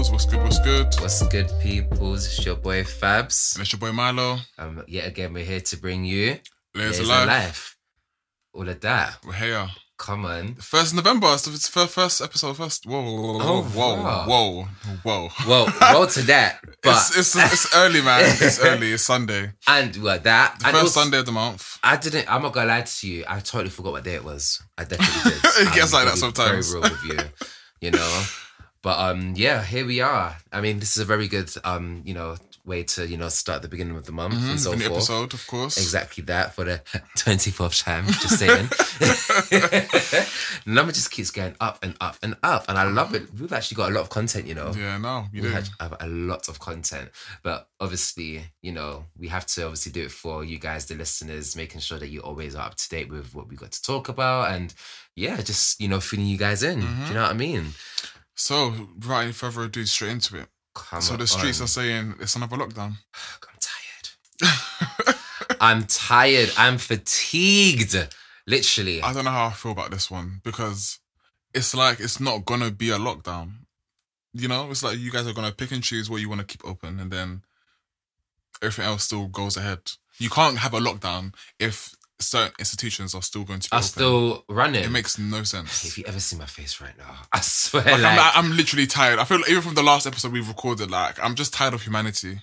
peoples? What's good? What's good? What's good, peoples? It's your boy Fabs. And it's your boy Milo. Um, yet again, we're here to bring you Layers Layers of Life. Life. All of that. We're here. Come on. First of November. It's the first, first episode. First. Whoa, whoa, whoa, Oh, whoa, whoa, whoa. Well, well to that, but it's, it's it's early, man. It's early. It's Sunday. and well, that The and first also- Sunday of the month. I didn't. I'm not gonna lie to you. I totally forgot what day it was. I definitely did. It gets I'm like that sometimes. Very real with you, you know. But um, yeah, here we are. I mean, this is a very good um, you know, way to you know start the beginning of the month Mhm, and so the forth. episode, of course. Exactly that for the 24th time, just saying. the Number just keeps going up and up and up. And I love it. We've actually got a lot of content, you know. Yeah, no, you we do. have a lot of content. But obviously, you know, we have to obviously do it for you guys, the listeners, making sure that you always are up to date with what we got to talk about. And yeah, just, you know, filling you guys in. Mm-hmm. Do you know what I mean? So, without any further ado, straight into it. Come so the streets on. are saying it's another lockdown. I'm tired. I'm tired. I'm fatigued. Literally. I don't know how I feel about this one because it's like it's not gonna be a lockdown. You know, it's like you guys are gonna pick and choose what you want to keep open, and then everything else still goes ahead. You can't have a lockdown if certain institutions are still going to be are open. still running. it makes no sense. If you ever see my face right now, I swear, Like, like, I'm, I'm literally tired. I feel like even from the last episode we've recorded, like I'm just tired of humanity.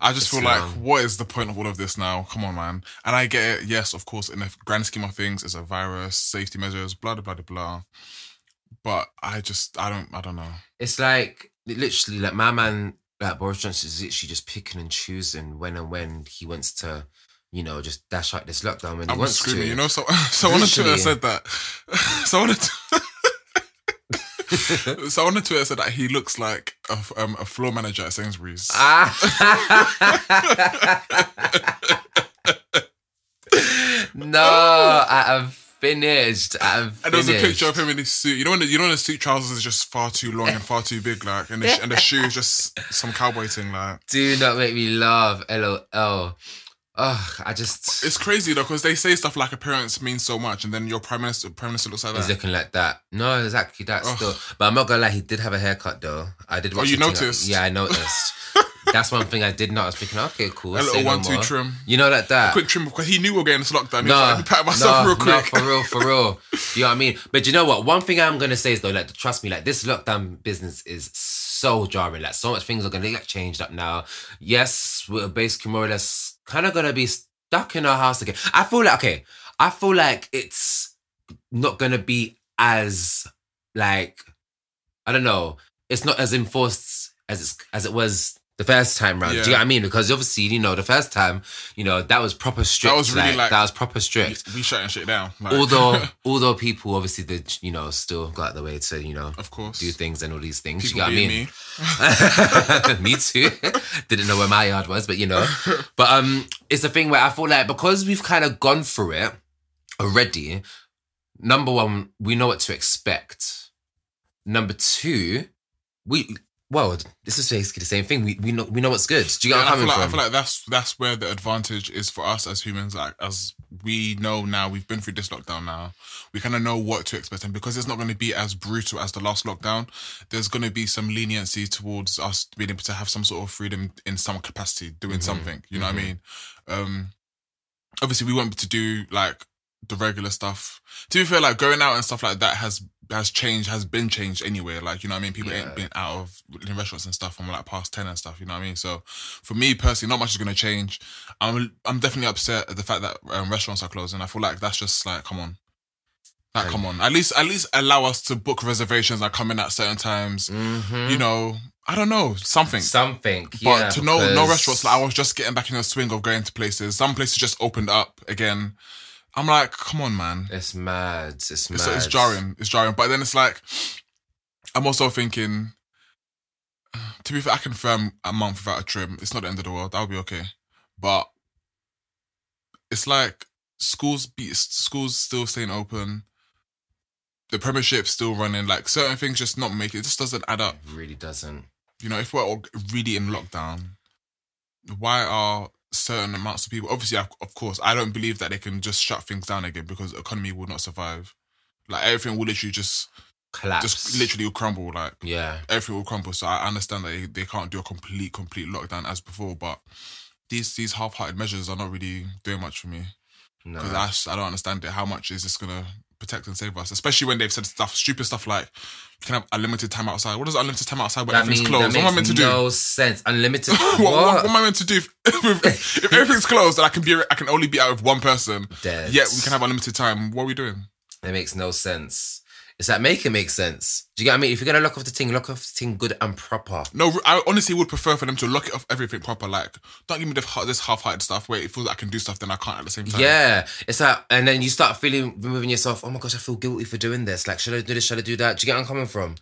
I just feel like, what is the point of all of this now? Come on, man. And I get it. Yes, of course, in the grand scheme of things, it's a virus, safety measures, blah blah blah. blah. But I just, I don't, I don't know. it's like literally like my man, like Boris Johnson is literally just picking and choosing when and when he wants to, you know, just dash out this lockdown when he I'm wants screaming. to. You know, so someone on Twitter said that. someone on Twitter. Someone on Twitter said that he looks like a, um, a floor manager at Sainsbury's. Ah. no, I have finished. I am finished. And there was a picture of him in his suit. You know when the, you know when the suit trousers is just far too long and far too big, like, and the, and the shoe is just some cowboy thing, like. Do not make me laugh. LOL. Oh, I just. It's crazy though because they say stuff like appearance means so much, and then your prime minister prime minister looks like that. He's looking like that. No, exactly that Ugh. still. But I'm not gonna lie, he did have a haircut though. I did oh, watch Oh, you the thing. noticed? Yeah, I noticed. That's one thing I did not. I was thinking, okay, cool. A say little no one-two more. trim. You know, like that. Quick trim because he knew we were getting this lockdown. He was No, like, let me pat myself no, real no, quick. for real, for real. You know what I mean? But you know what? One thing I'm gonna say is though, like, trust me, like this lockdown business is so jarring. Like, so much things are gonna get changed up now. Yes, we're basically more or less kind of gonna be stuck in our house again. I feel like okay. I feel like it's not gonna be as like I don't know. It's not as enforced as it's, as it was the first time round. Do you know what I mean? Because obviously, you know, the first time, you know, that was proper strict. That was really, like- that was proper strict. we shutting shit down. Like, although although people obviously did, you know, still got the way to, you know, of course, do things and all these things. people you know what I mean? me too. Didn't know where my yard was, but you know. But um it's a thing where I feel like because we've kind of gone through it already, number one, we know what to expect. Number two, we well, this is basically the same thing. We we know we know what's good. Do you get Yeah, I I'm coming like I feel like that's that's where the advantage is for us as humans. Like as we know now, we've been through this lockdown now. We kind of know what to expect, and because it's not going to be as brutal as the last lockdown, there's going to be some leniency towards us being able to have some sort of freedom in some capacity, doing something. You know what I mean? Um, obviously, we won't be to do like the regular stuff. To be fair, like going out and stuff like that has has changed, has been changed anyway. Like you know what I mean? People Yeah. ain't been out of in restaurants and stuff from like past ten and stuff. You know what I mean? So for me personally, not much is gonna change. I'm I'm definitely upset at the fact that um, restaurants are closing. I feel like that's just like come on. Like, come on. At least, at least allow us to book reservations and come in at certain times. Mhm. You know, I don't know, something. Something. But yeah, to know no restaurants, like I was just getting back in the swing of going to places. Some places just opened up again. I'm like, come on, man. It's mad. It's mad. It's, it's jarring. It's jarring. But then it's like, I'm also thinking, to be fair, I can firm a month without a trim. It's not the end of the world. That'll be okay. But it's like schools be schools still staying open. The premiership's still running. Like certain things just not making it just doesn't add up. It really doesn't. You know, if we're all really in lockdown, why are certain amounts of people? Obviously, of course, I don't believe that they can just shut things down again because the economy will not survive. Like everything will literally just collapse. just literally will crumble. Like yeah. everything will crumble. So I understand that they, they can't do a complete complete lockdown as before, but these these half hearted measures are not really doing much for me No. because I, s- I don't understand it. How much is this gonna protect and save us? Especially when they've said stuff, stupid stuff like you can have unlimited time outside. What does unlimited time outside when that everything's means closed? that What am I meant to do? no sense. Unlimited. what, what? what, what am I meant to do if, if, if everything's closed and I can be I can only be out with one person? Dead. Yet we can have unlimited time. What are we doing? It makes no sense. It's like make it make sense. Do you get what I mean? If you're gonna lock off the thing, lock off the thing good and proper. No, I honestly would prefer for them to lock it off everything proper. Like, don't give me this, this half-hearted stuff where it feels like I can do stuff, then I can't at the same time. Yeah, it's like, and then you start feeling removing yourself. Oh my gosh, I feel guilty for doing this. Like, should I do this? Should I do that? Do you get where I'm coming from?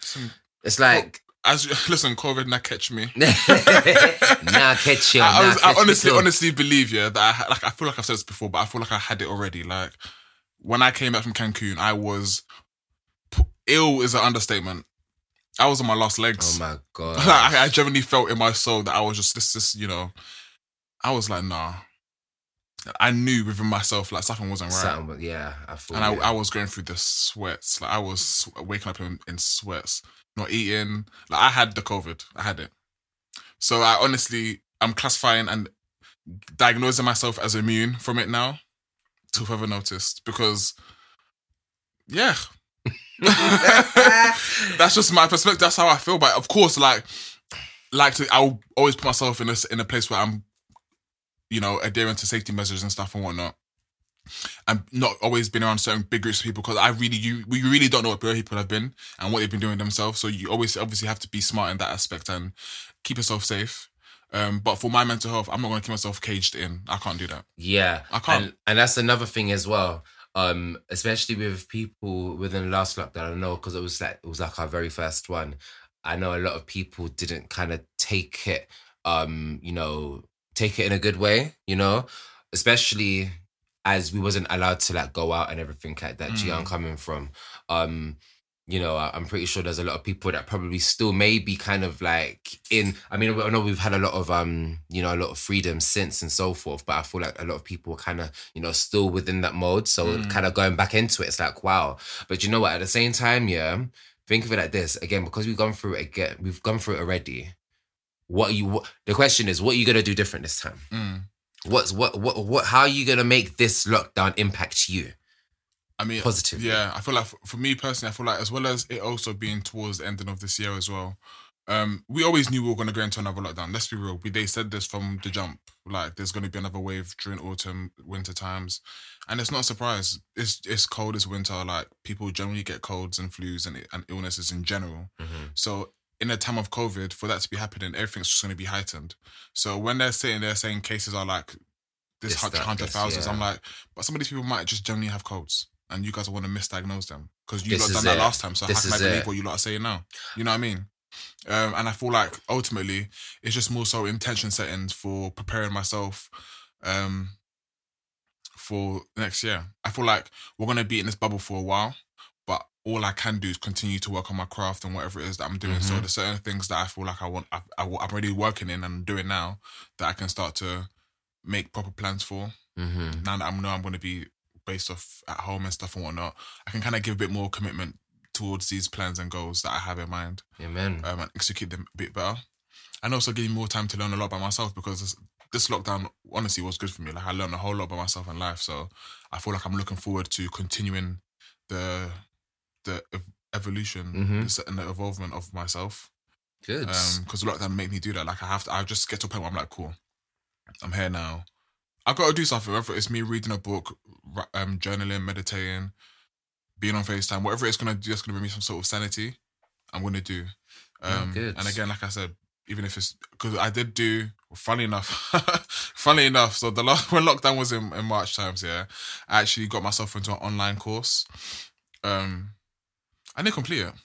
It's like, As you, listen, COVID now catch me. nah, catch you. I, I, was, catch I honestly, honestly believe yeah that I, like I feel like I've said this before, but I feel like I had it already. Like when I came back from Cancun, I was ill is an understatement. I was on my last legs. Oh my god. I, I genuinely felt in my soul that I was just this, this, you know. I was like, nah. I knew within myself like something wasn't right, Something, yeah, I feel. and I, you. I was going through the sweats. Like I was waking up in, in sweats, not eating. Like I had the COVID. I had it. So I honestly, I'm classifying and diagnosing myself as immune from it now. To further notice, because yeah, that's just my perspective. That's how I feel. But of course, like, like to, I'll always put myself in a s- in a place where I'm, you know, adhering to safety measures and stuff and whatnot. I'm not always been around certain big groups of people because I really, you, we really don't know what people have been and what they've been doing themselves. So you always, obviously, have to be smart in that aspect and keep yourself safe. Um, but for my mental health, I'm not going to keep myself caged in. I can't do that. Yeah, I can't. And, and that's another thing as well. Um, especially with people within the last lockdown. I know because it was like it was like our very first one. I know a lot of people didn't kind of take it, um, you know, take it in a good way. You know, especially as we wasn't allowed to like go out and everything like that. Mm. I'm coming from. Um, you know, I'm pretty sure there's a lot of people that probably still may be kind of like in. I mean, I know we've had a lot of um, you know, a lot of freedom since and so forth, but I feel like a lot of people are kind of, you know, still within that mode. So Mm. kind of going back into it, it's like wow. But you know what? At the same time, yeah, think of it like this again because we've gone through it again. We've gone through it already. What are you? What, the question is, what are you gonna do different this time? Mm. What's what what what? How are you gonna make this lockdown impact you? I mean, Positively. Yeah, I feel like for, me personally, I feel like as well as it also being towards the ending of this year as well. Um, we always knew we were going to go into another lockdown. Let's be real. We they said this from the jump. Like, there's going to be another wave during autumn, winter times, and it's not a surprise. It's it's cold. It's winter. Like people generally get colds and flus and and illnesses in general. Mm-hmm. So in a time of COVID, for that to be happening, everything's just going to be heightened. So when they're sitting there saying cases are like this This, hundred that, hundred this, thousands, yeah. I'm like, but some of these people might just generally have colds, and you guys want to misdiagnose them because you This lot done that it. last time. So This how can I believe it. what you lot are saying now? You know what I mean? Um, and I feel like ultimately it's just more so intention settings for preparing myself um, for next year. I feel like we're gonna be in this bubble for a while, but all I can do is continue to work on my craft and whatever it is that I'm doing. So Mhm. there's certain things that I feel like I want, I, I, I'm already working in and doing now that I can start to make proper plans for. Mm-hmm. Now that I know I'm going to be based off at home and stuff and whatnot, I can kind of give a bit more commitment towards these plans and goals that I have in mind Amen. um, and execute them a bit better. And also give me more time to learn a lot by myself because this, this lockdown honestly was good for me. Like I learned a whole lot by myself in life. So I feel like I'm looking forward to continuing the the ev- evolution Mhm. and the evolvement of myself. Good. Because Um, lockdown made me do that. Like I have to, I just get to a point where I'm like, cool, I'm here now. I've got to do something. Whether it's me reading a book, um, journaling, meditating, being on Facetime, whatever it's gonna do, that's gonna bring me some sort of sanity. I'm gonna do. Oh, Um, good. and again, like I said, even if it's because I did do. Funny enough, funny enough. So the last when lockdown was in, in March times, yeah, I actually got myself into an online course. Um, I didn't complete it.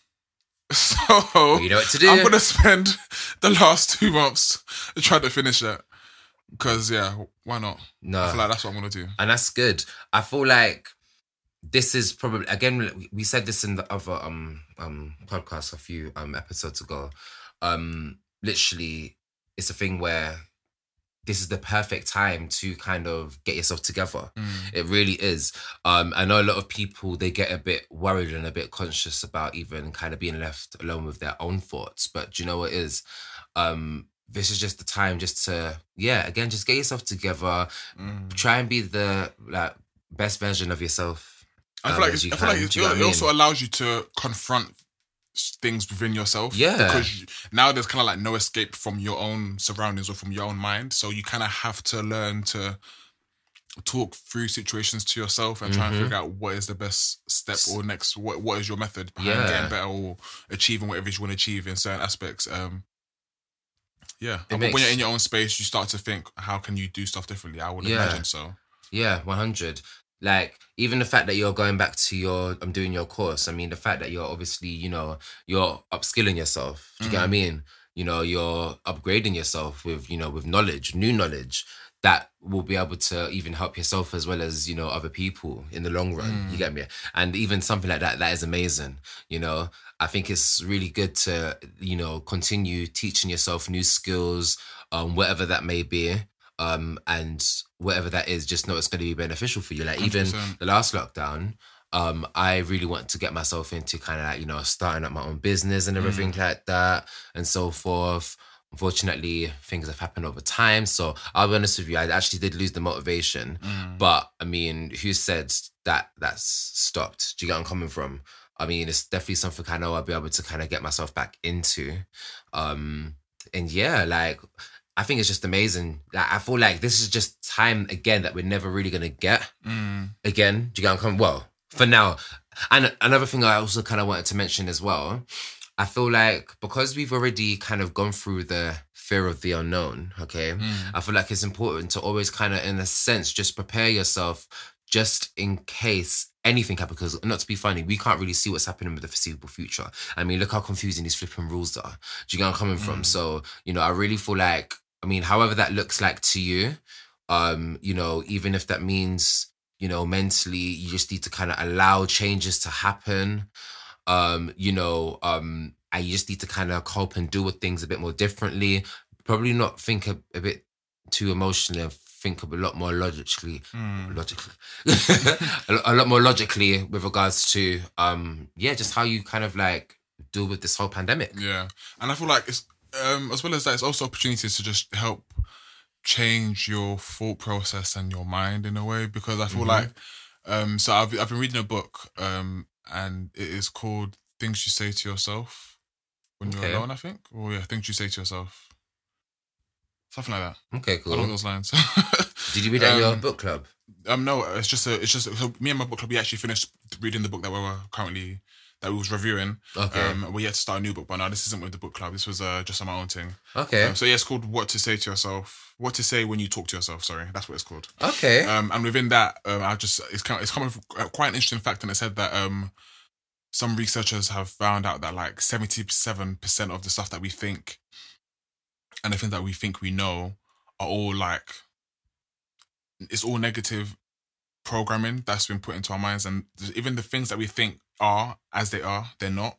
So Well, you know what to do. I'm gonna spend the last two months trying to finish it. Cause yeah, why not? no. I feel like that's what I'm gonna do. and that's good. I feel like this is probably again we said this in the other um um podcast a few um episodes ago. Um literally it's a thing where this is the perfect time to kind of get yourself together. Mm. It really is. Um, I know a lot of people they get a bit worried and a bit conscious about even kind of being left alone with their own thoughts. But do you know what it is? Um, this is just the time just to yeah, again, just get yourself together. Mm. Try and be the like best version of yourself. I um, feel like, it's, you I feel like you know it I also mean? allows you to confront things within yourself. Yeah. Because you- now there's kind of like no escape from your own surroundings or from your own mind. So you kind of have to learn to talk through situations to yourself and try and figure out what is the best step or next what what is your method behind Yeah. getting better or achieving whatever you want to achieve in certain aspects. Um yeah. It But when you're in your own space, you start to think, how can you do stuff differently? I would Yeah. imagine so. Yeah, one hundred. Like even the fact that you're going back to your, I'm doing your course. I mean, the fact that you're obviously, you know, you're upskilling yourself. Do you get what I mm. mean? You know, you're upgrading yourself with, you know, with knowledge, new knowledge that will be able to even help yourself as well as you know other people in the long run. You get me? And even something like that, that is amazing. You know, I think it's really good to, you know, continue teaching yourself new skills, um, whatever that may be um, and whatever that is, just know it's going to be beneficial for you. Like even 100%. the last lockdown, um, I really want to get myself into kind of like you know starting up my own business and everything like that and so forth. Unfortunately, things have happened over time. So I'll be honest with you, I actually did lose the motivation. Mm. But I mean, who said that that's stopped? Do you get where I'm coming from? I mean, it's definitely something I know I'll be able to kind of get myself back into. Um, and yeah, like I think it's just amazing. Like I feel like this is just time again that we're never really gonna get Mm. again. Do you get what I'm coming? Well, for now. And another thing I also kind of wanted to mention as well, I feel like because we've already kind of gone through the fear of the unknown, okay, Mm. I feel like it's important to always kind of, in a sense, just prepare yourself just in case anything happens. Because not to be funny, we can't really see what's happening with the foreseeable future. I mean, look how confusing these flipping rules are. Do you get where I'm coming from? Mm. So, you know, I really feel like, I mean, however that looks like to you, um, you know, even if that means, you know, mentally, you just need to kind of allow changes to happen. Um, you know, um, you just need to kind of cope and deal with things a bit more differently. Probably not think a, a bit too emotionally and think a lot more logically Mm. logically a, lot more logically with regards to um yeah just how you kind of like deal with this whole pandemic Yeah, and I feel like it's um as well as that, it's also opportunities to just help change your thought process and your mind in a way because I feel Mhm. like um so I've I've been reading a book um and it is called Things You Say to Yourself when you're Okay. alone. I think, or yeah, things you say to yourself, something like that okay along cool those lines. did you read that in your Um, book club Um, no, it's just a, it's just so me and my book club. We actually finished reading the book that we were currently that we was reviewing. okay Um, we had to start a new book, but now this isn't with the book club. This was uh, just on my own thing. okay Um, so yeah, it's called "What to Say to Yourself." What to say when you talk to yourself. Sorry, that's what it's called. okay Um, and within that, um, I just it's kind of, it's coming quite an interesting fact, and it said that um, some researchers have found out that like seventy seven percent of the stuff that we think and the things that we think we know are all like it's all negative programming that's been put into our minds, and even the things that we think are as they are, they're not,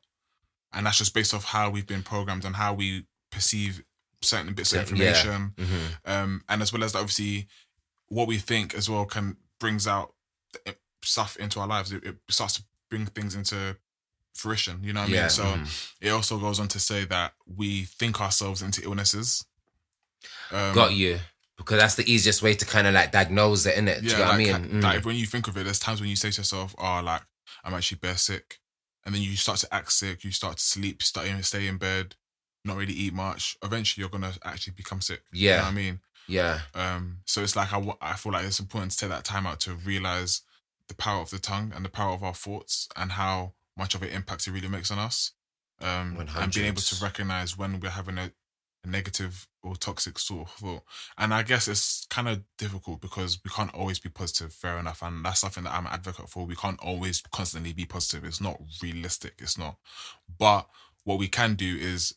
and that's just based off how we've been programmed and how we perceive certain bits of Yeah, yeah. information Mhm. um, and as well as that, obviously, what we think as well can brings out stuff into our lives. It, it starts to bring things into fruition. You know what I mean? So mhm. it also goes on to say that we think ourselves into illnesses. Um, got you because that's the easiest way to kind of like diagnose it in it do you Yeah, know what like, I like, mean Mm. like, when you think of it, there's times when you say to yourself, "Oh, like I'm actually bare sick," and then you start to act sick. You start to sleep, start to stay in bed, not really eat much. Eventually, you're gonna actually become sick. you know Yeah. what I mean. yeah Um, so it's like I, I feel like it's important to take that time out to realize the power of the tongue and the power of our thoughts and how much of an impact it really makes on us. Um, and being able to recognize when we're having a, a negative or toxic sort of thought. And I guess it's kind of difficult because we can't always be positive, fair enough. And that's something that I'm an advocate for. We can't always constantly be positive. It's not realistic. It's not. But what we can do is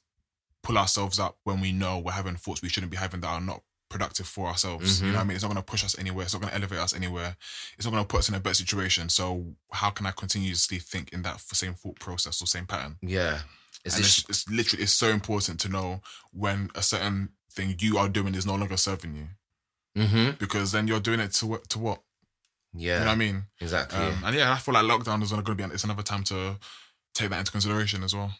pull ourselves up when we know we're having thoughts we shouldn't be having that are not productive for ourselves. You know mm-hmm. what I mean? It's not going to push us anywhere. It's not going to elevate us anywhere. It's not going to put us in a better situation. So how can I continuously think in that same thought process or same pattern? yeah it's, it's literally it's so important to know when a certain thing you are doing is no longer serving you. Mm-hmm. because then you're doing it to what to what Yeah. you know what I mean. exactly. Um, and yeah, I feel like lockdown is going to be it's another time to take that into consideration as well.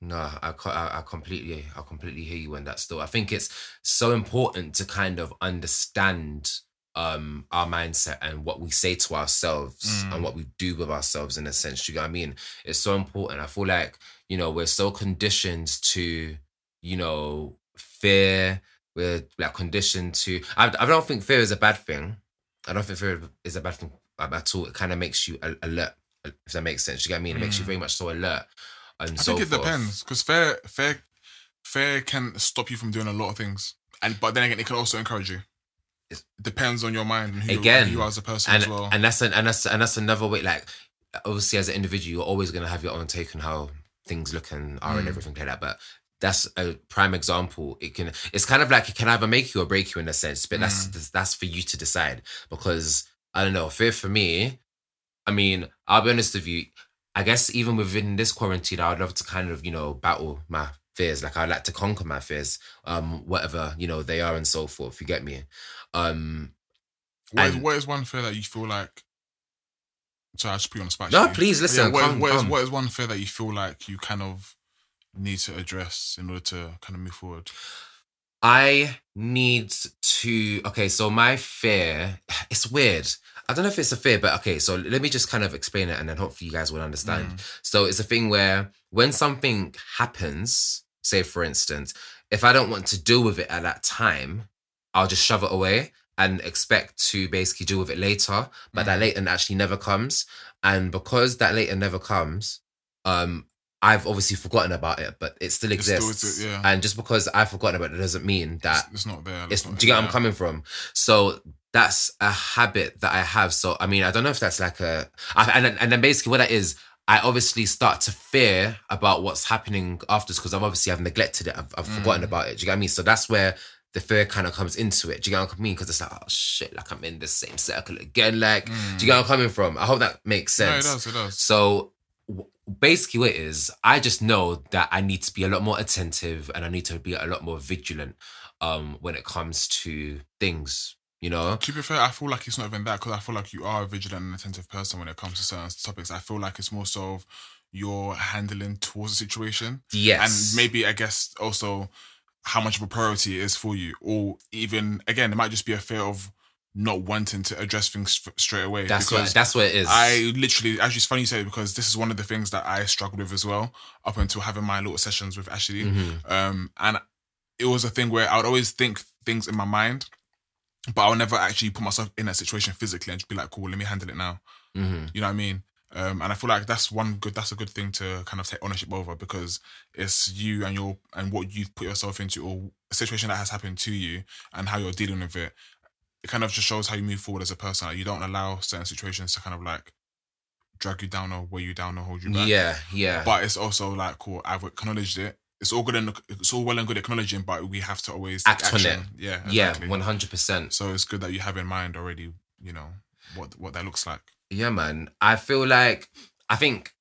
No, I, I I completely I completely hear you on that still. I think it's so important to kind of understand um our mindset and what we say to ourselves Mm. and what we do with ourselves in a sense. Do you know what I mean? It's so important. I feel like, you know, we're so conditioned to, you know, fear. We're like conditioned to I, I don't think fear is a bad thing. I don't think fear is a bad thing at all. It kind of makes you alert, if that makes sense. You get what I mean? It makes you Mm. very much so alert. And I so think it forth. depends because fair, fair, fair can stop you from doing a lot of things, and but then again, it can also encourage you. It depends on your mind and who, you- Again, you are as a person and as well. and that's an, and that's and that's another way. Like obviously, as an individual, you're always gonna have your own take on how things look and are and Mm. everything like that. But that's a prime example. It can. It's kind of like it can either make you or break you in a sense. But Mm. that's that's for you to decide because I don't know. Fear for me. I mean, I'll be honest with you. I guess even within this quarantine, I would love to kind of you know battle my fears. Like I'd like to conquer my fears, um, whatever you know they are and so forth. You get me? Um, what, is, and- what is one fear that you feel like? So I just put you on the spot. No, please, listen, what, is, come, what, is, what is one fear that you feel like you kind of need to address in order to kind of move forward? I need to. Okay, so my fear, it's weird. I don't know if it's a fear, but okay, so let me just kind of explain it and then hopefully you guys will understand. Mm. So it's a thing where when something happens, say for instance, if I don't want to deal with it at that time, I'll just shove it away and expect to basically deal with it later. But that Mm. later actually never comes. And because that later never comes, um, I've obviously forgotten about it, but it still It still exists. yeah. And just because I've forgotten about it doesn't mean that It's, it's not there. it's, not do you get where I'm coming from? So that's a habit that I have. So I mean, I don't know if that's like a, I, and then- and then basically what that is, I obviously start to fear about what's happening after because I've obviously I've neglected it, I've, I've forgotten Mm. about it. Do you get what I mean? So that's where the fear kind of comes into it. Do you get what I mean? Because it's like, oh shit, like I'm in the same circle again. Like, do you get what I'm coming from? I hope that makes Mm. No, it sense. does. It does. So basically, what it is, I just know that I need to be a lot more attentive and I need to be a lot more vigilant um, when it comes to things. You know, To be fair, I feel like it's not even that because I feel like you are a vigilant and attentive person when it comes to certain topics. I feel like it's more so of you're handling towards the situation. yes, and maybe I guess also how much of a priority it is for you, or even again, it might just be a fear of not wanting to address things f- straight away. that's what that's what it is. I literally, actually, it's funny you say it because this is one of the things that I struggled with as well up until having my little sessions with Ashley. Mhm. Um, and it was a thing where I would always think things in my mind, but I would never actually put myself in that situation physically and just be like, "Cool, let me handle it now." Mhm. You know what I mean? Um, and I feel like that's one good. That's a good thing to kind of take ownership over because it's you and your and what you've put yourself into, or a situation that has happened to you, and how you're dealing with it. It kind of just shows how you move forward as a person. Like, you don't allow certain situations to kind of like drag you down or weigh you down or hold you back. yeah, yeah, But it's also like, cool. I've acknowledged it. It's all good and it's all well and good acknowledging, but we have to always Act on it. action. Yeah, yeah, one hundred percent. So it's good that you have in mind already. You know what what that looks like. Yeah, man. I feel like I think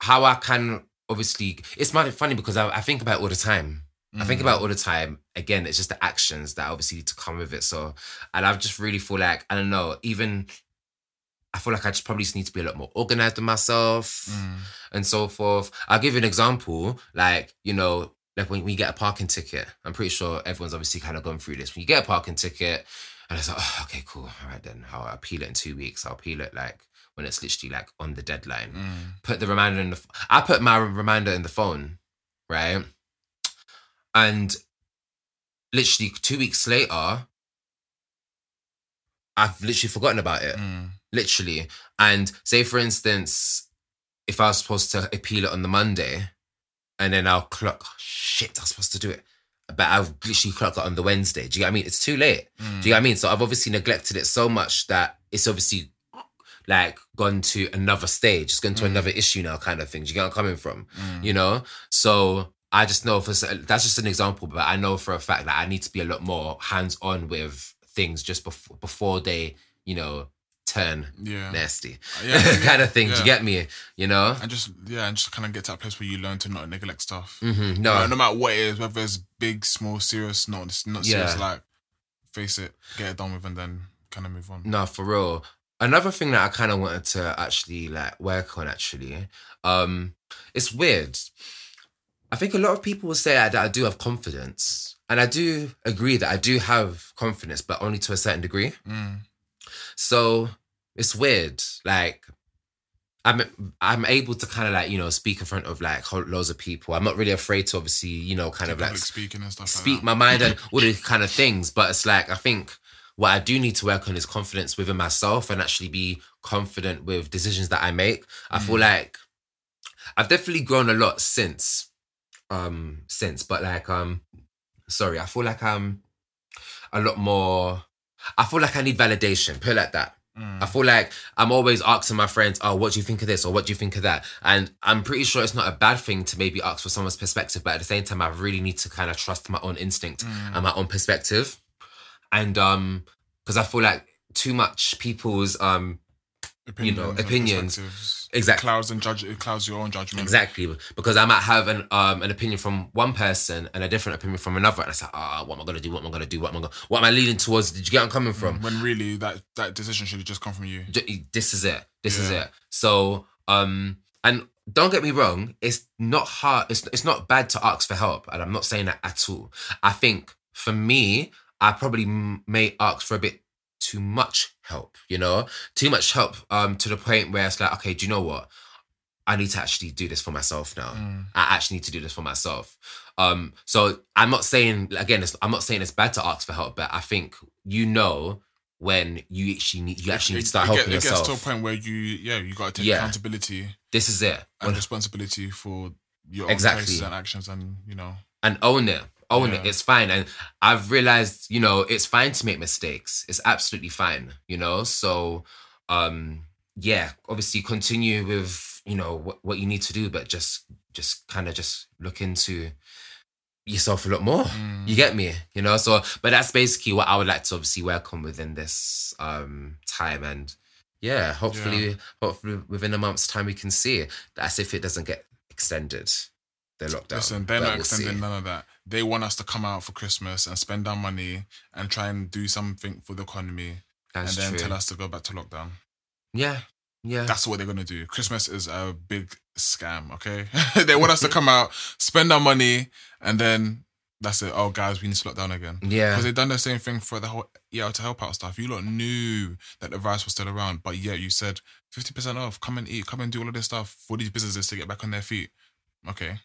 how I can obviously it's funny because I, I think about it all the time. I think Mm. about it all the time. Again, it's just the actions that obviously need to come with it. So, and I just really feel like I don't know. Even I feel like I just probably just need to be a lot more organized with myself Mm. and so forth. I'll give you an example. Like you know, like when, when you get a parking ticket, I'm pretty sure everyone's obviously kind of gone through this. When you get a parking ticket, and it's like, oh, okay, cool. All right, then I'll appeal it in two weeks. I'll appeal it like when it's literally like on the deadline Mm. put the reminder in the. I put my reminder in the phone, right? And literally two weeks later, I've literally forgotten about it. Mm. Literally, and say for instance, if I was supposed to appeal it on the Monday, and then I'll clock. Oh, shit, I was supposed to do it, but I've literally clocked it on the Wednesday. Do you get what I mean? It's too late. Mm. Do you get what I mean? So I've obviously neglected it so much that it's obviously like gone to another stage. It's gone to Mm. another issue now, kind of thing. Do you get where I'm coming from? Mm. You know? So I just know for that's just an example, but I know for a fact that I need to be a lot more hands on with things just before before they, you know, turn Yeah. nasty. Yeah, yeah, kind of thing. Do you get me? You know? And just yeah, and just kind of get to that place where you learn to not neglect stuff. hmm No, No. no matter what it is, whether it's big, small, serious, not not serious, Yeah. like face it, get it done with, and then kind of move on. No, for real. Another thing that I kind of wanted to actually like work on actually, um, it's weird. I think a lot of people will say that I do have confidence, and I do agree that I do have confidence, but only to a certain degree. Mm. So it's weird. Like I'm I'm able to kind of like you know speak in front of like whole- loads of people. I'm not really afraid to obviously you know kind of like speaking and stuff. speak like my mind and all these kind of things. But it's like I think what I do need to work on is confidence within myself and actually be confident with decisions that I make. I feel like I've definitely grown a lot since um since but like um sorry I feel like I'm a lot more I feel like I need validation put it like that Mm. I feel like I'm always asking my friends, oh, what do you think of this or what do you think of that? And I'm pretty sure it's not a bad thing to maybe ask for someone's perspective, but at the same time, I really need to kind of trust my own instinct Mm. and my own perspective. And um, because I feel like too much people's um opinions, know, opinions. perspectives. Exact- clouds and judge it clouds your own judgment. Exactly, because I might have an um an opinion from one person and a different opinion from another, and it's like, ah, what am I gonna do? What am I gonna do? What am I gonna? What am I leaning towards? Did you get I'm coming from? When really that that decision should have just come from you. This is it. This is it. So um, and don't get me wrong, it's not hard. It's it's not bad to ask for help, and I'm not saying that at all. I think for me, I probably may ask for a bit too much help. You know, too much help. Um, to the point where it's like, okay, do you know what? I need to actually do this for myself now. Mm. I actually need to do this for myself. Um, so I'm not saying again, it's, I'm not saying it's bad to ask for help, but I think you know when you actually need you actually need to start it, helping it yourself. gets to a point where you yeah you got to take Yeah. accountability this is it, and responsibility for your Exactly. and actions and you know and own it. Own it. It's fine. And I've realized, you know, it's fine to make mistakes. It's absolutely fine. You know, so um, yeah, obviously continue with you know what, what you need to do, but just just kind of just look into yourself a lot more. Mm. You get me, you know. So, but that's basically what I would like to obviously work on within this um time, and yeah, hopefully, hopefully within a month's time we can see. That's if it doesn't get extended. The lockdown. Listen, they're But not we'll see. extending none of that. They want us to come out for Christmas and spend our money and try and do something for the economy That's and then true. tell us to go back to lockdown. yeah, yeah. That's what they're gonna do. Christmas is a big scam, okay? they want us to come out, spend our money, and then that's it. Oh guys, we need to lock down again. yeah. Because they've done the same thing for the whole yeah to help out stuff. You lot knew that the virus was still around, but yet you said fifty percent off. Come and eat. Come and do all of this stuff for these businesses to get back on their feet. Okay,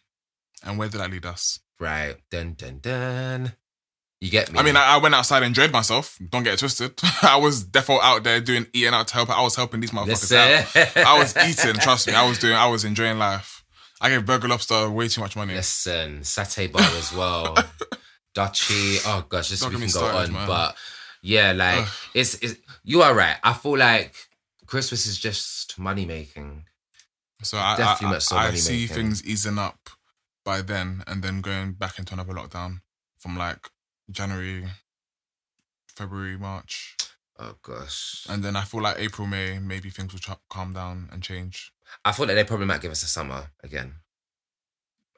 and where did that lead us? Right. Dun dun dun. You get me? I mean, I, I went outside and enjoyed myself. Don't get it twisted. I was defo out there doing eating out to help. I was helping these motherfuckers out. I was eating. Trust me, I was doing. I was enjoying life. I gave Burger Lobster way too much money. Listen, satay bar as well. Dutchy. Oh gosh, this Don't we can me go on. man. But yeah, like it's, it's you are right. I feel like Christmas is just money making. So I, Definitely I, so I, I see things easing up by then, and then going back into another lockdown from like January, February, March, Oh gosh. and then I feel like April, May, maybe things will ch- calm down and change. I thought that they probably might give us a summer again.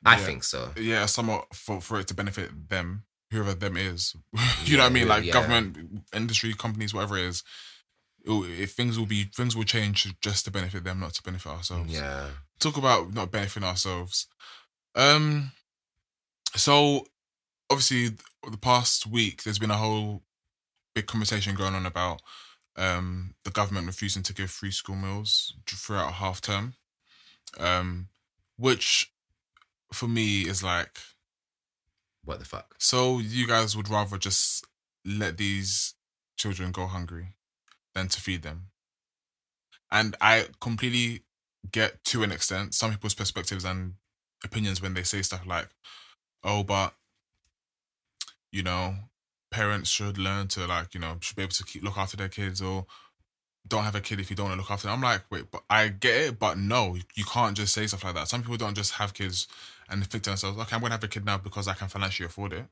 I Yeah. think so. Yeah, summer for for it to benefit them, whoever them is. you know what I mean? Like yeah. government, industry, companies, whatever it is. It if things will be things will change just to benefit them, not to benefit ourselves. Yeah. talk about not benefiting ourselves. Um, so obviously the past week there's been a whole big conversation going on about um the government refusing to give free school meals throughout a half term, um, which for me is like What the fuck? so you guys would rather just let these children go hungry than to feed them. And I completely get to an extent some people's perspectives and opinions when they say stuff like, oh, but you know, parents should learn to like, you know, should be able to keep look after their kids or don't have a kid if you don't want to look after them. I'm like, wait, but I get it, but no, you can't just say stuff like that. Some people don't just have kids and think to themselves, okay, I'm gonna have a kid now because I can financially afford it.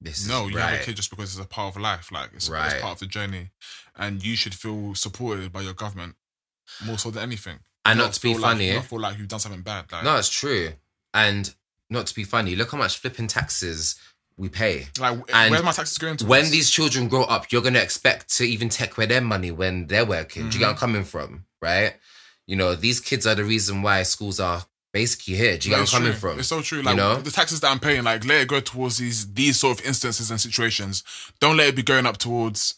This is No, you right. have a kid just because it's a part of life. Like it's, Right. it's part of the journey, and you should feel supported by your government more so than anything. And Not not to be feel like- funny, eh? not feel like you've done something bad. Like, No, it's true. And not to be funny, look how much flipping taxes we pay. Like, And where's my taxes going to? When these children grow up, you're gonna expect to even take away their money when they're working. Do you Mm-hmm. get where I'm coming from? Right? You know, these kids are the reason why schools are basically here. Do you get where I'm coming true. from? It's so true. Like know? the taxes that I'm paying, like let it go towards these these sort of instances and situations. Don't let it be going up towards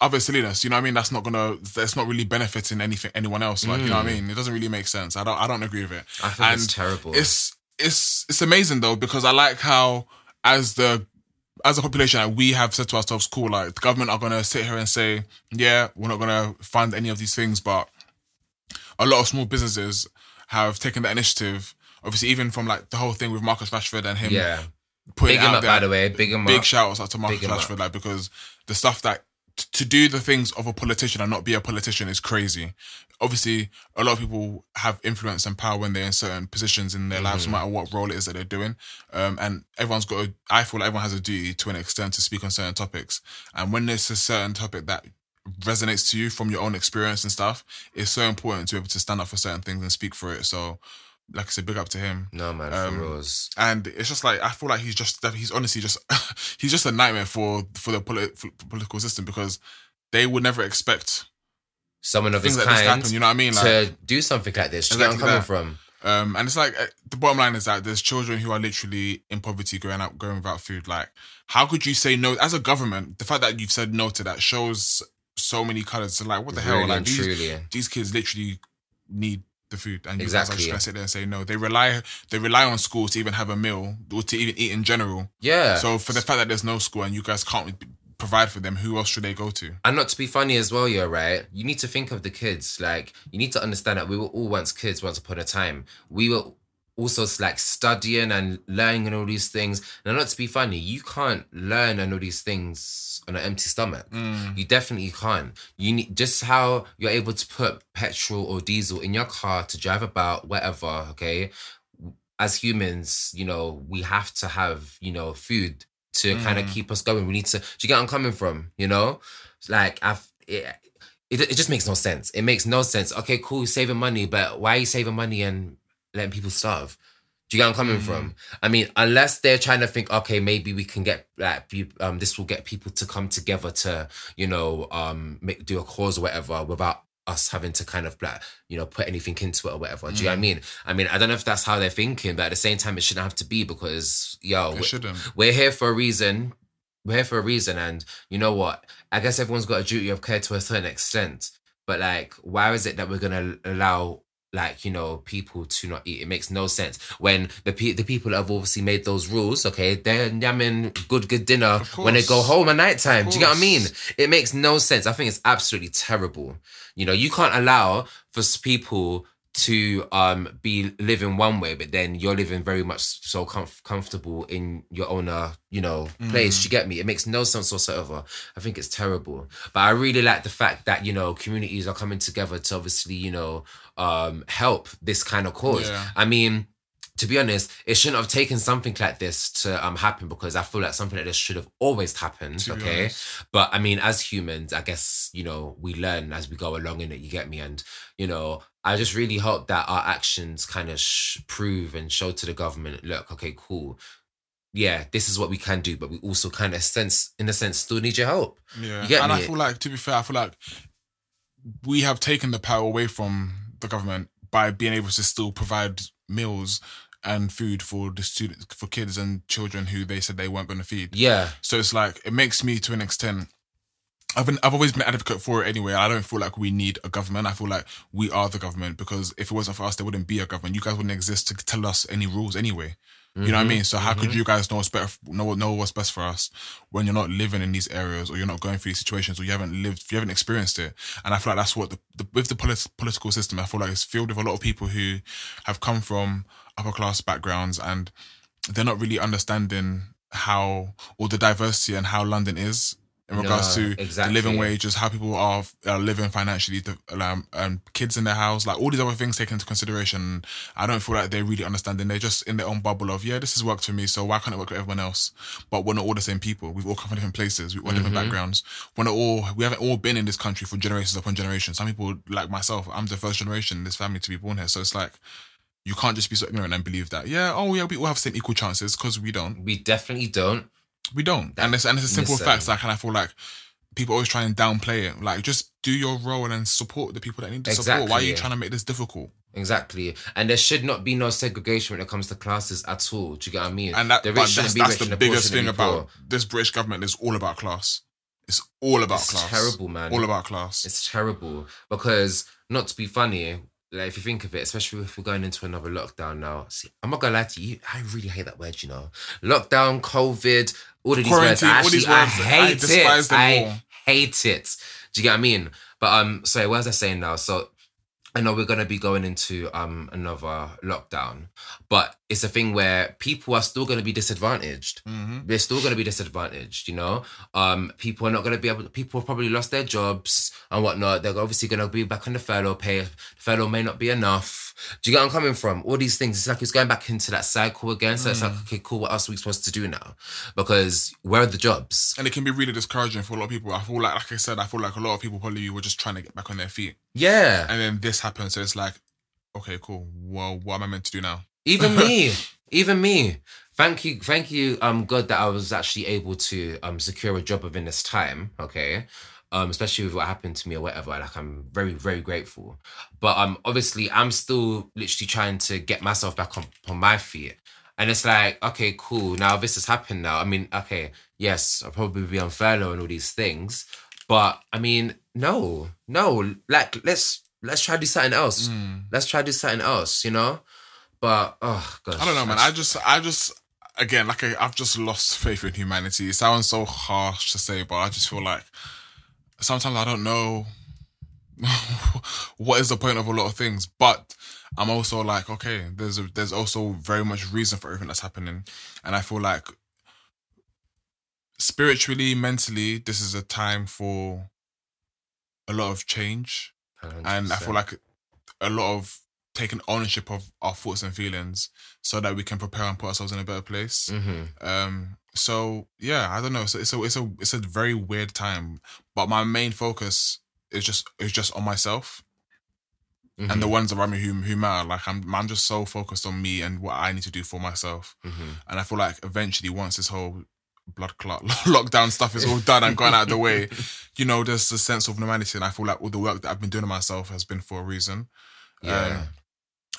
other silliness. You know what I mean? That's not gonna. That's not really benefiting anything anyone else. Like you know what I mean? It doesn't really make sense. I don't. I don't agree with it. Mm. I think it's terrible. It's it's it's amazing though because I like how as the as a population, like, we have said to ourselves, "Cool, like the government are gonna sit here and say, yeah, we're not gonna fund any of these things," but a lot of small businesses have taken that initiative. Obviously, even from like the whole thing with Marcus Rashford and him yeah. putting Big him out up, there, by the way. Big big out to Marcus Rashford, up. like because the stuff that t- to do the things of a politician and not be a politician is crazy. Obviously, a lot of people have influence and power when they're in certain positions in their lives, no Mm-hmm. matter what role it is that they're doing. Um, and everyone's got. A, I feel like everyone has a duty to an extent to speak on certain topics. And when there's a certain topic that resonates to you from your own experience and stuff, it's so important to be able to stand up for certain things and speak for it. So, like I said, big up to him. No man, for Um, and it's just like I feel like he's just he's honestly just he's just a nightmare for for the polit- for political system because they would never expect Someone of his like to kind happen. You know what I mean? Like, to do something like this. Exactly where I'm coming that. from? um, and it's like uh, the bottom line is that there's children who are literally in poverty going out going without food. Like, how could you say no as a government? The fact that you've said no to that shows so many colors. So like, what the hell? Like these these kids literally need the food and you guys are Exactly. just gonna sit there and say no. They rely they rely on schools to even have a meal or to even eat in general. Yeah. So for the fact that there's no school and you guys can't provide for them, who else should they go to? And not to be funny as well, you're right. You need to think of the kids. Like, you need to understand that we were all once kids once upon a time. We were also like studying and learning and all these things. And not to be funny, you can't learn and all these things on an empty stomach. Mm. You definitely can't. You need just how you're able to put petrol or diesel in your car to drive about, whatever, okay? As humans, you know, we have to have, you know, food to kind of mm. keep us going. We need to. Do you get I'm coming from? You know, like I've. It, it, it just makes no sense. It makes no sense. Okay, cool, you're saving money, but why are you saving money and letting people starve? Do you get where I'm coming from? I mean, unless they're trying to think, okay, maybe we can get like, um, this will get people to come together to, you know, um, make do a cause or whatever without us having to kind of like, you know, put anything into it or whatever. Do you know what I mean? I mean, I don't know if that's how they're thinking, but at the same time, it shouldn't have to be because, yo, It we- shouldn't. we're here for a reason. We're here for a reason, and you know what? I guess everyone's got a duty of care to a certain extent. But like, why is it that we're gonna allow like you know people to not eat? It makes no sense when the pe- the people have obviously made those rules. Okay, they're yamming good good dinner when they go home at night time. Do you get what I mean? It makes no sense. I think it's absolutely terrible. You know, you can't allow for people to um be living one way, but then you're living very much so comf- comfortable in your own uh, you know place. Do you get me? It makes no sense whatsoever. I think it's terrible. But I really like the fact that you know communities are coming together to obviously you know um help this kind of cause. Yeah. I mean to be honest, it shouldn't have taken something like this to um happen because I feel like something like this should have always happened. To okay. But I mean, as humans, I guess, you know, we learn as we go along in it, you get me? And, you know, I just really hope that our actions kind of sh- prove and show to the government, look, okay, cool. Yeah, this is what we can do, but we also kind of sense, in a sense, still need your help. Yeah, You and me? I feel like to be fair, I feel like we have taken the power away from the government by being able to still provide meals and food for the students, for kids and children who they said they weren't going to feed. Yeah. So it's like it makes me to an extent. I've been I've always been an advocate for it anyway. I don't feel like we need a government. I feel like we are the government because if it wasn't for us, there wouldn't be a government. You guys wouldn't exist to tell us any rules anyway. You know what I mm-hmm. mean? So how could mm-hmm. you guys know what's better, know know what's best for us when you're not living in these areas or you're not going through these situations or you haven't lived, you haven't experienced it? And I feel like that's what the, the with the polit- political system. I feel like it's filled with a lot of people who have come from upper class backgrounds and they're not really understanding how or the diversity and how London is in regards No, to exactly. the living wages, how people are, are living financially, the, um, um, kids in their house, like all these other things taken into consideration. I don't feel like they're really understanding. They're just in their own bubble of, yeah, this has worked for me, so why can't it work for everyone else? But we're not all the same people. We've all come from different places. We've all different Mm-hmm. backgrounds. We're not all, we haven't all been in this country for generations upon generations. Some people, like myself, I'm the first generation in this family to be born here. So it's like, you can't just be so ignorant and believe that, yeah, oh yeah, we all have the same equal chances because we don't. We definitely don't. We don't, and it's and it's a simple fact. Like, and I feel like people always try and downplay it. Like, just do your role and then support the people that need the support. Why are you trying to make this difficult? Exactly. And there should not be no segregation when it comes to classes at all. Do you get what I mean? And that, the but that's, be that's the biggest thing about this British government is all about class. It's all about It's class. terrible, man. All about class. It's terrible because not to be funny, like if you think of it, especially if we're going into another lockdown now. See, I'm not gonna lie to you, I really hate that word. You know, lockdown, COVID, all of these words. I all these actually, I words, I hate despise it. I hate it. Do you get what I mean? But um, sorry, what was I saying now? So I know we're gonna be going into um another lockdown, but it's a thing where people are still gonna be disadvantaged. hmm They're still gonna be disadvantaged, you know. Um, people are not gonna be able. People have probably lost their jobs and whatnot. They're obviously gonna be back on the furlough pay. The furlough may not be enough. Do you get where I'm coming from? All these things. It's like it's going back into that cycle again. So it's like, okay, cool. What else are we supposed to do now? Because where are the jobs? And it can be really discouraging for a lot of people. I feel like, like I said, I feel like a lot of people probably were just trying to get back on their feet. Yeah. And then this happened. So it's like, okay, cool. Well, what am I meant to do now? Even me, even me. Thank you, thank you, um, God, that I was actually able to um secure a job within this time. Okay, um, especially with what happened to me or whatever. Like, I'm very, very grateful. But um, obviously, I'm still literally trying to get myself back on on my feet. And it's like, okay, cool. Now this has happened. Now, I mean, okay, yes, I'll probably be on furlough and all these things. But I mean, no, no. Like, let's let's try to do something else. Let's try to do something else. You know. But oh gosh, I don't know, man. I just, I just, again, like I, I've just lost faith in humanity. It sounds so harsh to say, but I just feel like sometimes I don't know what is the point of a lot of things. But I'm also like, okay, there's a, there's also very much reason for everything that's happening, and I feel like spiritually, mentally, this is a time for a lot of change, and I feel like a lot of taking ownership of our thoughts and feelings so that we can prepare and put ourselves in a better place. hmm Um, so yeah, I don't know. So it's a it's a it's a very weird time, but my main focus is just is just on myself Mm-hmm. and the ones around me who who matter. Like I'm I'm just so focused on me and what I need to do for myself. hmm And I feel like eventually, once this whole blood clot lockdown stuff is all done and gone out of the way, you know, there's a sense of normality. And I feel like all the work that I've been doing on myself has been for a reason. Yeah. Um,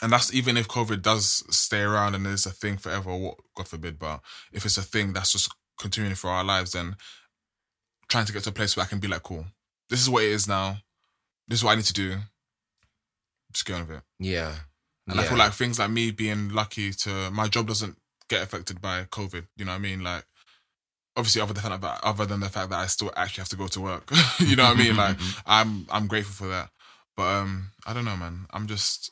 and that's even if COVID does stay around and is a thing forever, what God forbid, but if it's a thing that's just continuing for our lives, then trying to get to a place where I can be like, cool, this is what it is now. This is what I need to do. Just get on with it. yeah. And I feel like things like me being lucky to my job doesn't get affected by COVID. You know what I mean? Like obviously other than that other than the fact that I still actually have to go to work. you know what I mean? Like I'm I'm grateful for that. But um I don't know, man. I'm just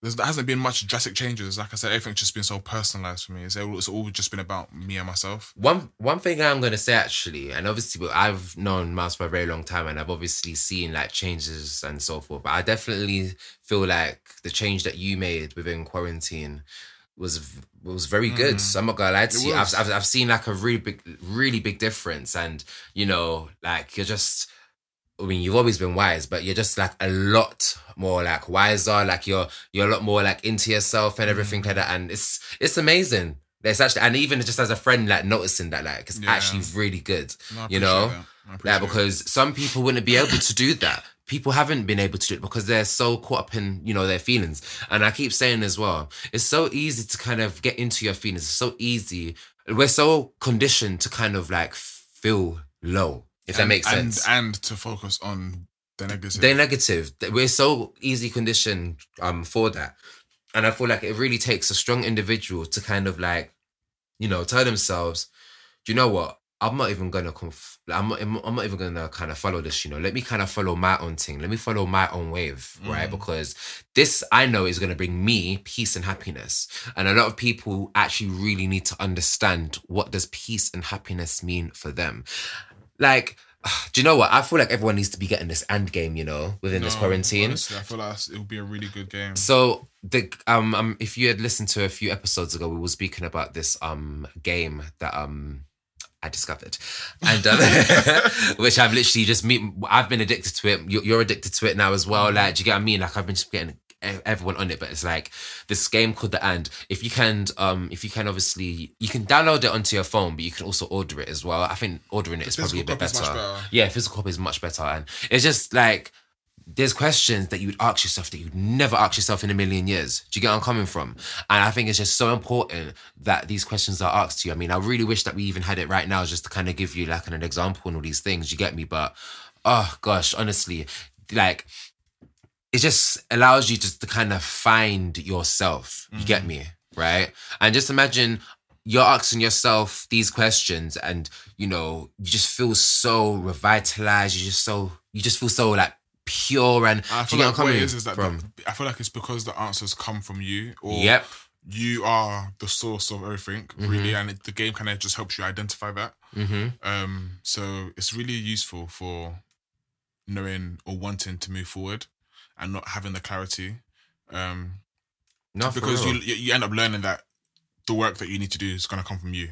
there's, there hasn't been much drastic changes. Like I said, everything's just been so personalized for me. It's, all- it's all just been about me and myself. One one thing I'm gonna say actually, and obviously I've known Miles for a very long time, and I've obviously seen like changes and so forth. But I definitely feel like the change that you made within quarantine was was very good. So I'm not gonna lie to Mm. It you. I've. I've I've seen like a really big, really big difference, and you know, like you're just. I mean, you've always been wise, but you're just like a lot more like wiser. Like you're you're a lot more like into yourself and everything like that. And it's it's amazing. It's actually and even just as a friend, like noticing that, like it's Yeah. actually really good. No, you know, that. I appreciate like it. because some people wouldn't be able to do that. People haven't been able to do it because they're so caught up in you know their feelings. And I keep saying as well, it's so easy to kind of get into your feelings. It's so easy. We're so conditioned to kind of like feel low. If that makes and, sense. And to focus on the negative. They're negative. We're so easy conditioned um for that. And I feel like it really takes a strong individual to kind of like, you know, tell themselves, do you know what? I'm not even gonna conf- I'm not, I'm not even gonna kind of follow this, you know. Let me kind of follow my own thing. Let me follow my own wave, right? Because this I know is gonna bring me peace and happiness. And a lot of people actually really need to understand what does peace and happiness mean for them. Like, do you know what? I feel like everyone needs to be getting this end game, you know, within this quarantine. Honestly, I feel like it would be a really good game. So the um, um if you had listened to a few episodes ago, we were speaking about this um game that um I discovered, and um, which I've literally just me. I've been addicted to it. You're, you're addicted to it now as well. Like, do you get what I mean? Like, I've been just getting everyone on it, but it's like this game called The End. If you can, um, if you can, obviously you can download it onto your phone, but you can also order it as well. I think ordering it is probably a bit better. better. Yeah, physical copy is much better, and it's just like there's questions that you would ask yourself that you'd never ask yourself in a million years. Do you get where I'm coming from? And I think it's just so important that these questions are asked to you. I mean, I really wish that we even had it right now just to kind of give you like an, example and all these things. You get me? But oh gosh, honestly, like it just allows you just to kind of find yourself. You get me? Right? And just imagine you're asking yourself these questions and you know, you just feel so revitalized. You just so you just feel so like pure and I feel like what it is is that from? the- I feel like it's because the answers come from you, or Yep. you are the source of everything, really, and it, the game kind of just helps you identify that. Mm-hmm. Um, so it's really useful for knowing or wanting to move forward and not having the clarity. Um, No, because you real. you you end up learning that the work that you need to do is going to come from you.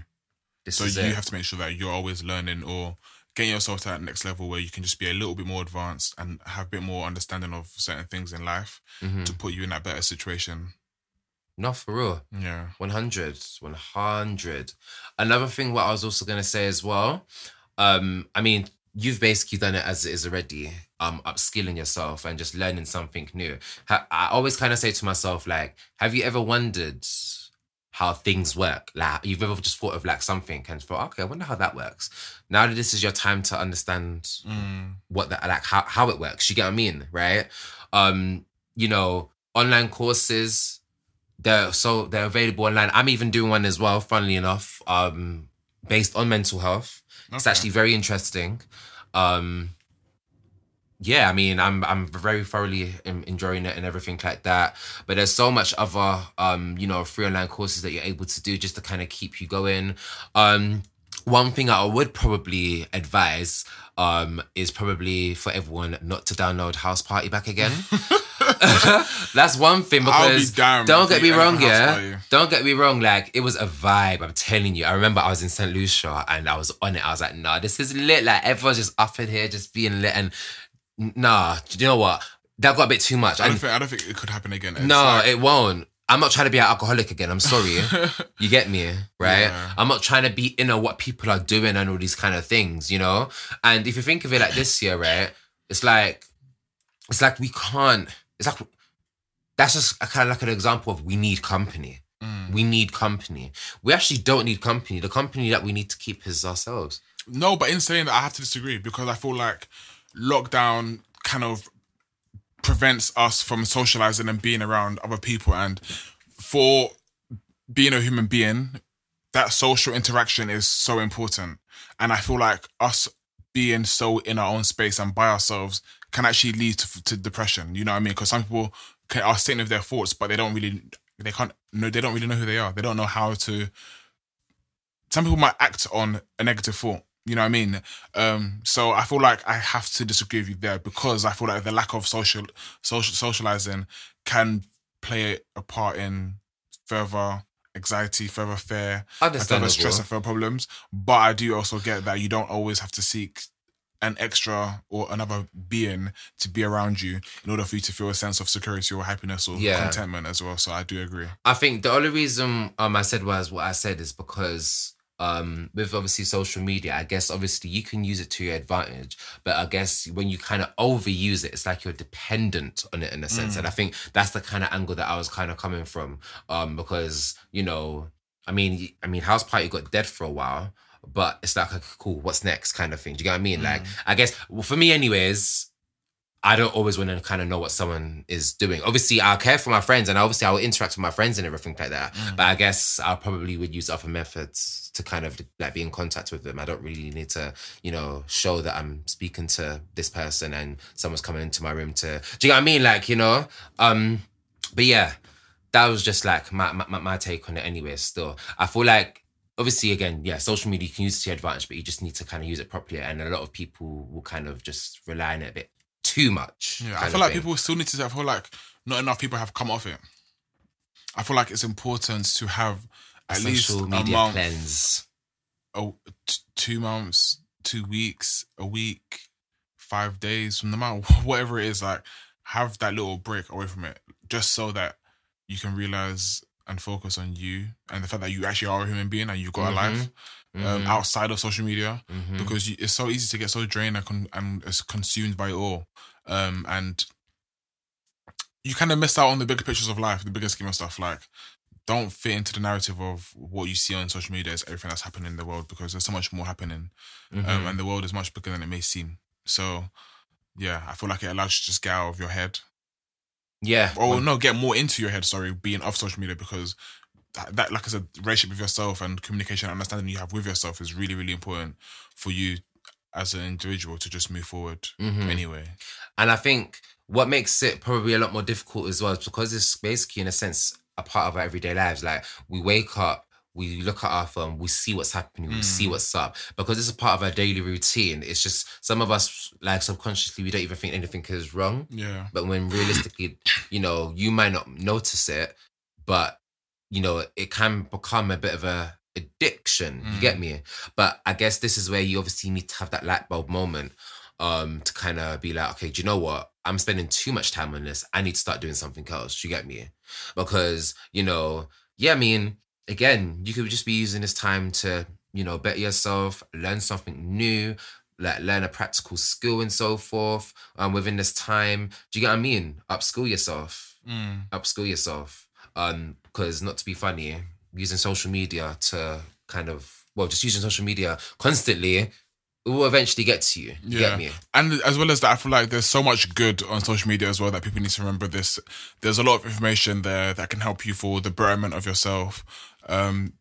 this So you it. have to make sure that you're always learning or getting yourself to that next level where you can just be a little bit more advanced and have a bit more understanding of certain things in life Mhm. to put you in that better situation. Not for real. Yeah. 100 100 another thing what i was also going to say as well um i mean you've basically done it as it is already um upskilling yourself and just learning something new. I always kind of say to myself like have you ever wondered how things work? Like you've ever just thought of like something and thought okay i wonder how that works. Now that this is your time to understand Mm. what that like how, how it works you get what i mean right? Um you know online courses they're so they're available online. I'm even doing one as well funnily enough um based on mental health. It's actually very interesting. Um yeah i mean i'm i'm very thoroughly enjoying it and everything like that but there's so much other um you know free online courses that you're able to do just to kind of keep you going um one thing I would probably advise um, is probably for everyone not to download Houseparty back again. That's one thing be because damned don't get me wrong, yeah. Don't get me wrong, like it was a vibe. I'm telling you. I remember I was in St. Lucia and I was on it. I was like, nah, this is lit. Like everyone's just up in here, just being lit. And nah, do you know what? That got a bit too much. I don't And think I don't think it could happen again. It's no, like- it won't. I'm not trying to be an alcoholic again. I'm sorry. you get me, right? Yeah. I'm not trying to be in on what people are doing and all these kind of things, you know? And if you think of it like this year, right? It's like, it's like we can't, it's like, that's just a kind of like an example of we need company. Mm. We need company. We actually don't need company. The company that we need to keep is ourselves. No, but in saying that, I have to disagree because I feel like lockdown kind of prevents us from socializing and being around other people. And for being a human being, that social interaction is so important. And I feel like us being so in our own space and by ourselves can actually lead to, to depression. You know what I mean? Because some people can, are sitting with their thoughts, but they don't really, they can't, no, they don't really know who they are. They don't know how to some people might act on a negative thought. You know what I mean? Um, so I feel like I have to disagree with you there because I feel like the lack of social social socializing can play a part in further anxiety, further fear, further stress and further problems. But I do also get that you don't always have to seek an extra or another being to be around you in order for you to feel a sense of security or happiness or Yeah. contentment as well. So I do agree. I think the only reason um I said was what I said is because um with obviously social media, I guess obviously you can use it to your advantage, but I guess when you kind of overuse it, it's like you're dependent on it in a sense. And I think that's the kind of angle that I was kind of coming from. Um because, you know, I mean I mean Houseparty got dead for a while, but it's like okay, cool, what's next kind of thing. Do you get what I mean? Like I guess well, for me anyways, I don't always want to kind of know what someone is doing. Obviously, I'll care for my friends and obviously I will interact with my friends and everything like that. But I guess I probably would use other methods to kind of like be in contact with them. I don't really need to, you know, show that I'm speaking to this person and someone's coming into my room to. Do you know what I mean? Like, you know, um, but yeah, that was just like my, my, my- my take on it anyway. Still, I feel like obviously again, yeah, social media you can use to your advantage, but you just need to kind of use it properly. And a lot of people will kind of just rely on it a bit too much. Yeah, I feel like thing. people still need to. I feel like not enough people have come off it. I feel like it's important to have at least social a month, cleanse. t- two months, two weeks, a week, five days, no matter whatever it is. Like have that little break away from it. just so that you can realize and focus on you and the fact that you actually are a human being and you've got a mm-hmm. life um, Mhm. outside of social media Mhm. because you, it's so easy to get so drained and, con- and consumed by it all. Um, and you kind of miss out on the bigger pictures of life, the bigger scheme of stuff. Like, don't fit into the narrative of what you see on social media as everything that's happening in the world because there's so much more happening. Mhm. Um, and the world is much bigger than it may seem. So, yeah, I feel like it allows you to just get out of your head. yeah. Or, no, get more into your head, sorry, being off social media because that, that, like I said, relationship with yourself and communication and understanding you have with yourself is really, really important for you as an individual to just move forward Mhm. anyway. And I think what makes it probably a lot more difficult as well is because it's basically, in a sense, a part of our everyday lives. Like we wake up, we look at our phone, we see what's happening, we see what's up. Because it's a part of our daily routine. It's just some of us, like subconsciously, we don't even think anything is wrong. Yeah. But when realistically, you know, you might not notice it, but you know, it can become a bit of a addiction. You get me? But I guess this is where you obviously need to have that light bulb moment um to kind of be like, okay, do you know what? I'm spending too much time on this. I need to start doing something else. You get me? Because, you know, yeah, I mean, again, you could just be using this time to, you know, better yourself, learn something new, like learn a practical skill and so forth um, within this time. Do you get what I mean? Upskill yourself. Mm. Upskill yourself. Um, because not to be funny, using social media to kind of well, just using social media constantly will eventually get to you. You Yeah. get me? And as well as that, I feel like there's so much good on social media as well that people need to remember this. There's a lot of information there that can help you for the betterment of yourself. Um,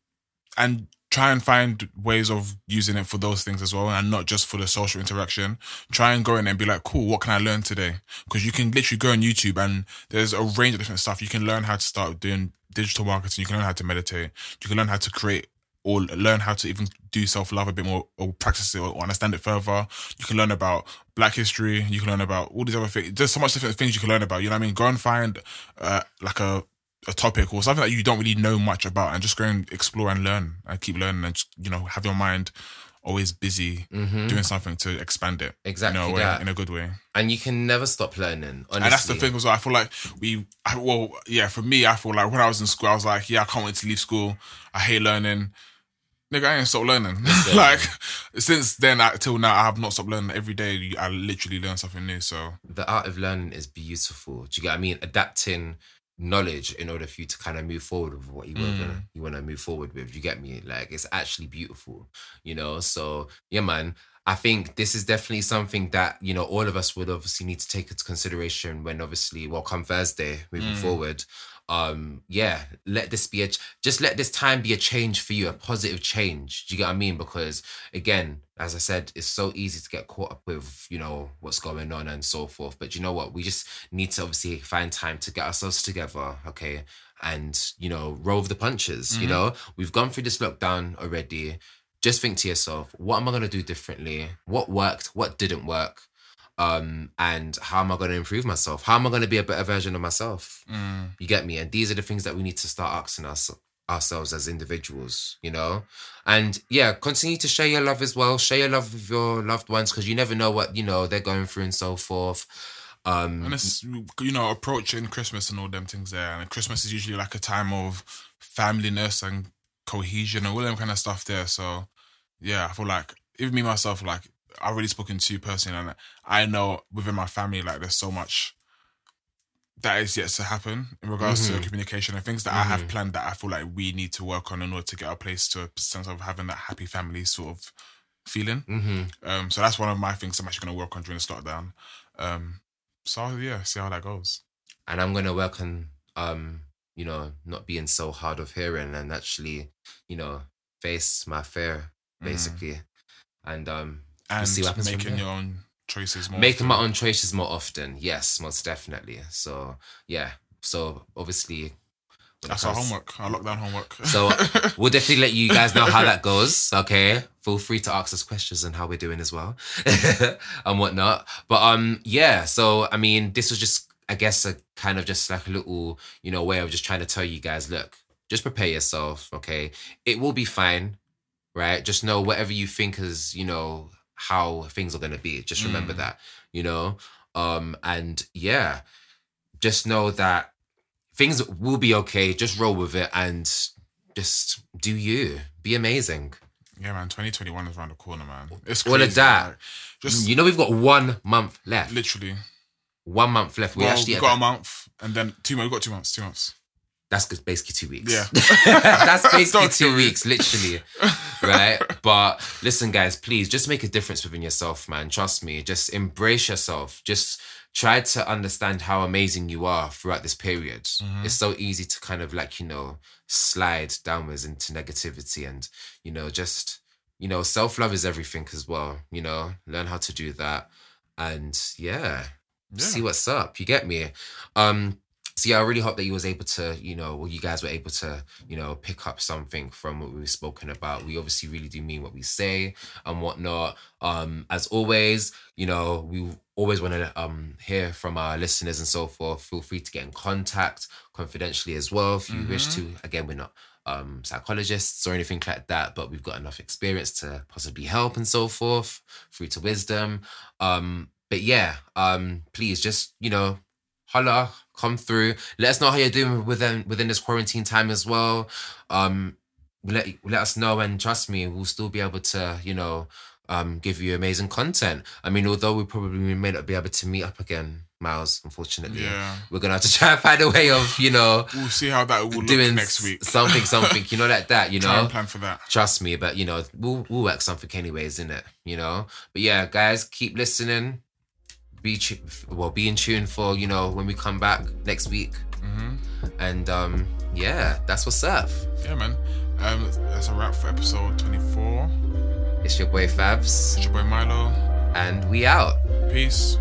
and try and find ways of using it for those things as well and not just for the social interaction. Try and go in and be like, cool, what can I learn today? Because you can literally go on YouTube and there's a range of different stuff. You can learn how to start doing digital marketing. You can learn how to meditate. You can learn how to create or learn how to even do self love a bit more or practice it or understand it further. You can learn about black history. You can learn about all these other things. There's so much different things you can learn about. You know what I mean? Go and find uh, like a a topic or something that you don't really know much about and just go and explore and learn and keep learning and just, you know have your mind always busy doing something to expand it Mm-hmm. Exactly in a way, in a good way And you can never stop learning. Honestly. and that's the thing as well. I feel like we, I, well, yeah, for me, I feel like when I was in school, I was like, yeah, I can't wait to leave school. I hate learning. Nigga, I ain't stopped learning. like, since then I, till now, I have not stopped learning. Every day, I literally learn something new. So, the art of learning is beautiful. Do you get what I mean? Adapting knowledge in order for you to kind of move forward with what you want to mm. you want to move forward with. You get me? Like it's actually beautiful, you know. So yeah, man. I think this is definitely something that you know all of us would obviously need to take into consideration when obviously well come Thursday moving mm. forward. Um, yeah, let this be a ch- just let this time be a change for you, a positive change. Do you get what I mean? Because again, as I said, it's so easy to get caught up with you know what's going on and so forth. But you know what? We just need to obviously find time to get ourselves together, okay, and you know roll the punches. You know, we've gone through this lockdown already. Just think to yourself, what am I gonna do differently? What worked? What didn't work? Um and how am i going to improve myself? How am i going to be a better version of myself? You get me? And these are the things that we need to start asking us ourselves as individuals you know? And yeah continue to share your love as well. Share your love with your loved ones because you never know what you know they're going through and so forth. Um and it's, you know, approaching Christmas and all them things there. And Christmas is usually like a time of familyness and cohesion and all them kind of stuff there. So, yeah, I feel like even me myself, like I've already spoken to you personally, and I know within my family, like there's so much that is yet to happen in regards to communication and things that I have planned that I feel like we need to work on in order to get our place to a sense of having that happy family sort of feeling. mhm. Um, so that's one of my things I'm actually going to work on during this lockdown. Um, so yeah, see how that goes. and i'm going to work on um you know not being so hard of hearing and actually you know face my fear basically and um And see what happens making your own choices more. making my own choices more often yes most definitely. So yeah so obviously That's our homework, our lockdown homework. so we'll definitely let you guys know how that goes okay? Feel free to ask us questions on how we're doing as well and whatnot. But um yeah so i mean this was just i guess a kind of just like a little you know way of just trying to tell you guys look just prepare yourself okay? It will be fine right? Just know whatever you think is you know how things are going to be just remember Mm. that you know um and yeah just know that things will be okay. Just roll with it and just do you. Be amazing. Yeah, man. 2021 is around the corner, man. It's All of that. like, just You know we've got one month left. literally. One month left. We well, actually we've got a month, and then two months. We've got two months. Two months. That's basically two weeks. Yeah. that's basically two weeks, literally. right? But listen, guys, please just make a difference within yourself, man. Trust me. Just embrace yourself. Just try to understand how amazing you are throughout this period. Mm-hmm. It's so easy to kind of like, you know, slide downwards into negativity and, you know, just, you know, self love is everything as well. You know, learn how to do that. And yeah, Yeah. see what's up. You get me? Um, so yeah, I really hope that you was able to, you know, well, you guys were able to, you know, pick up something from what we've spoken about. We obviously really do mean what we say and whatnot. Um, as always, you know, we always want to um hear from our listeners and so forth. Feel free to get in contact confidentially as well if you wish to. Again, we're not um psychologists or anything like that, but we've got enough experience to possibly help and so forth through to wisdom. Um, but yeah, um, please just you know holla, come through. Let us know how you're doing within within this quarantine time as well. Um, let let us know, and trust me, we'll still be able to, you know, um, give you amazing content. I mean, although we probably may not be able to meet up again, Miles. Unfortunately, Yeah. we're gonna have to try and find a way of, you know, We'll see how that will look next week. something, something, you know, like that, you Try know. and plan for that. Trust me, but you know, we'll we'll work something anyways, in it, you know. But yeah, guys, keep listening. Be tu- well, be in tune for you know when we come back next week, hmm and um, yeah, that's what's up. Yeah, man. Um, that's a wrap for episode 24. It's your boy Fabs, It's your boy Milo. and we out. Peace.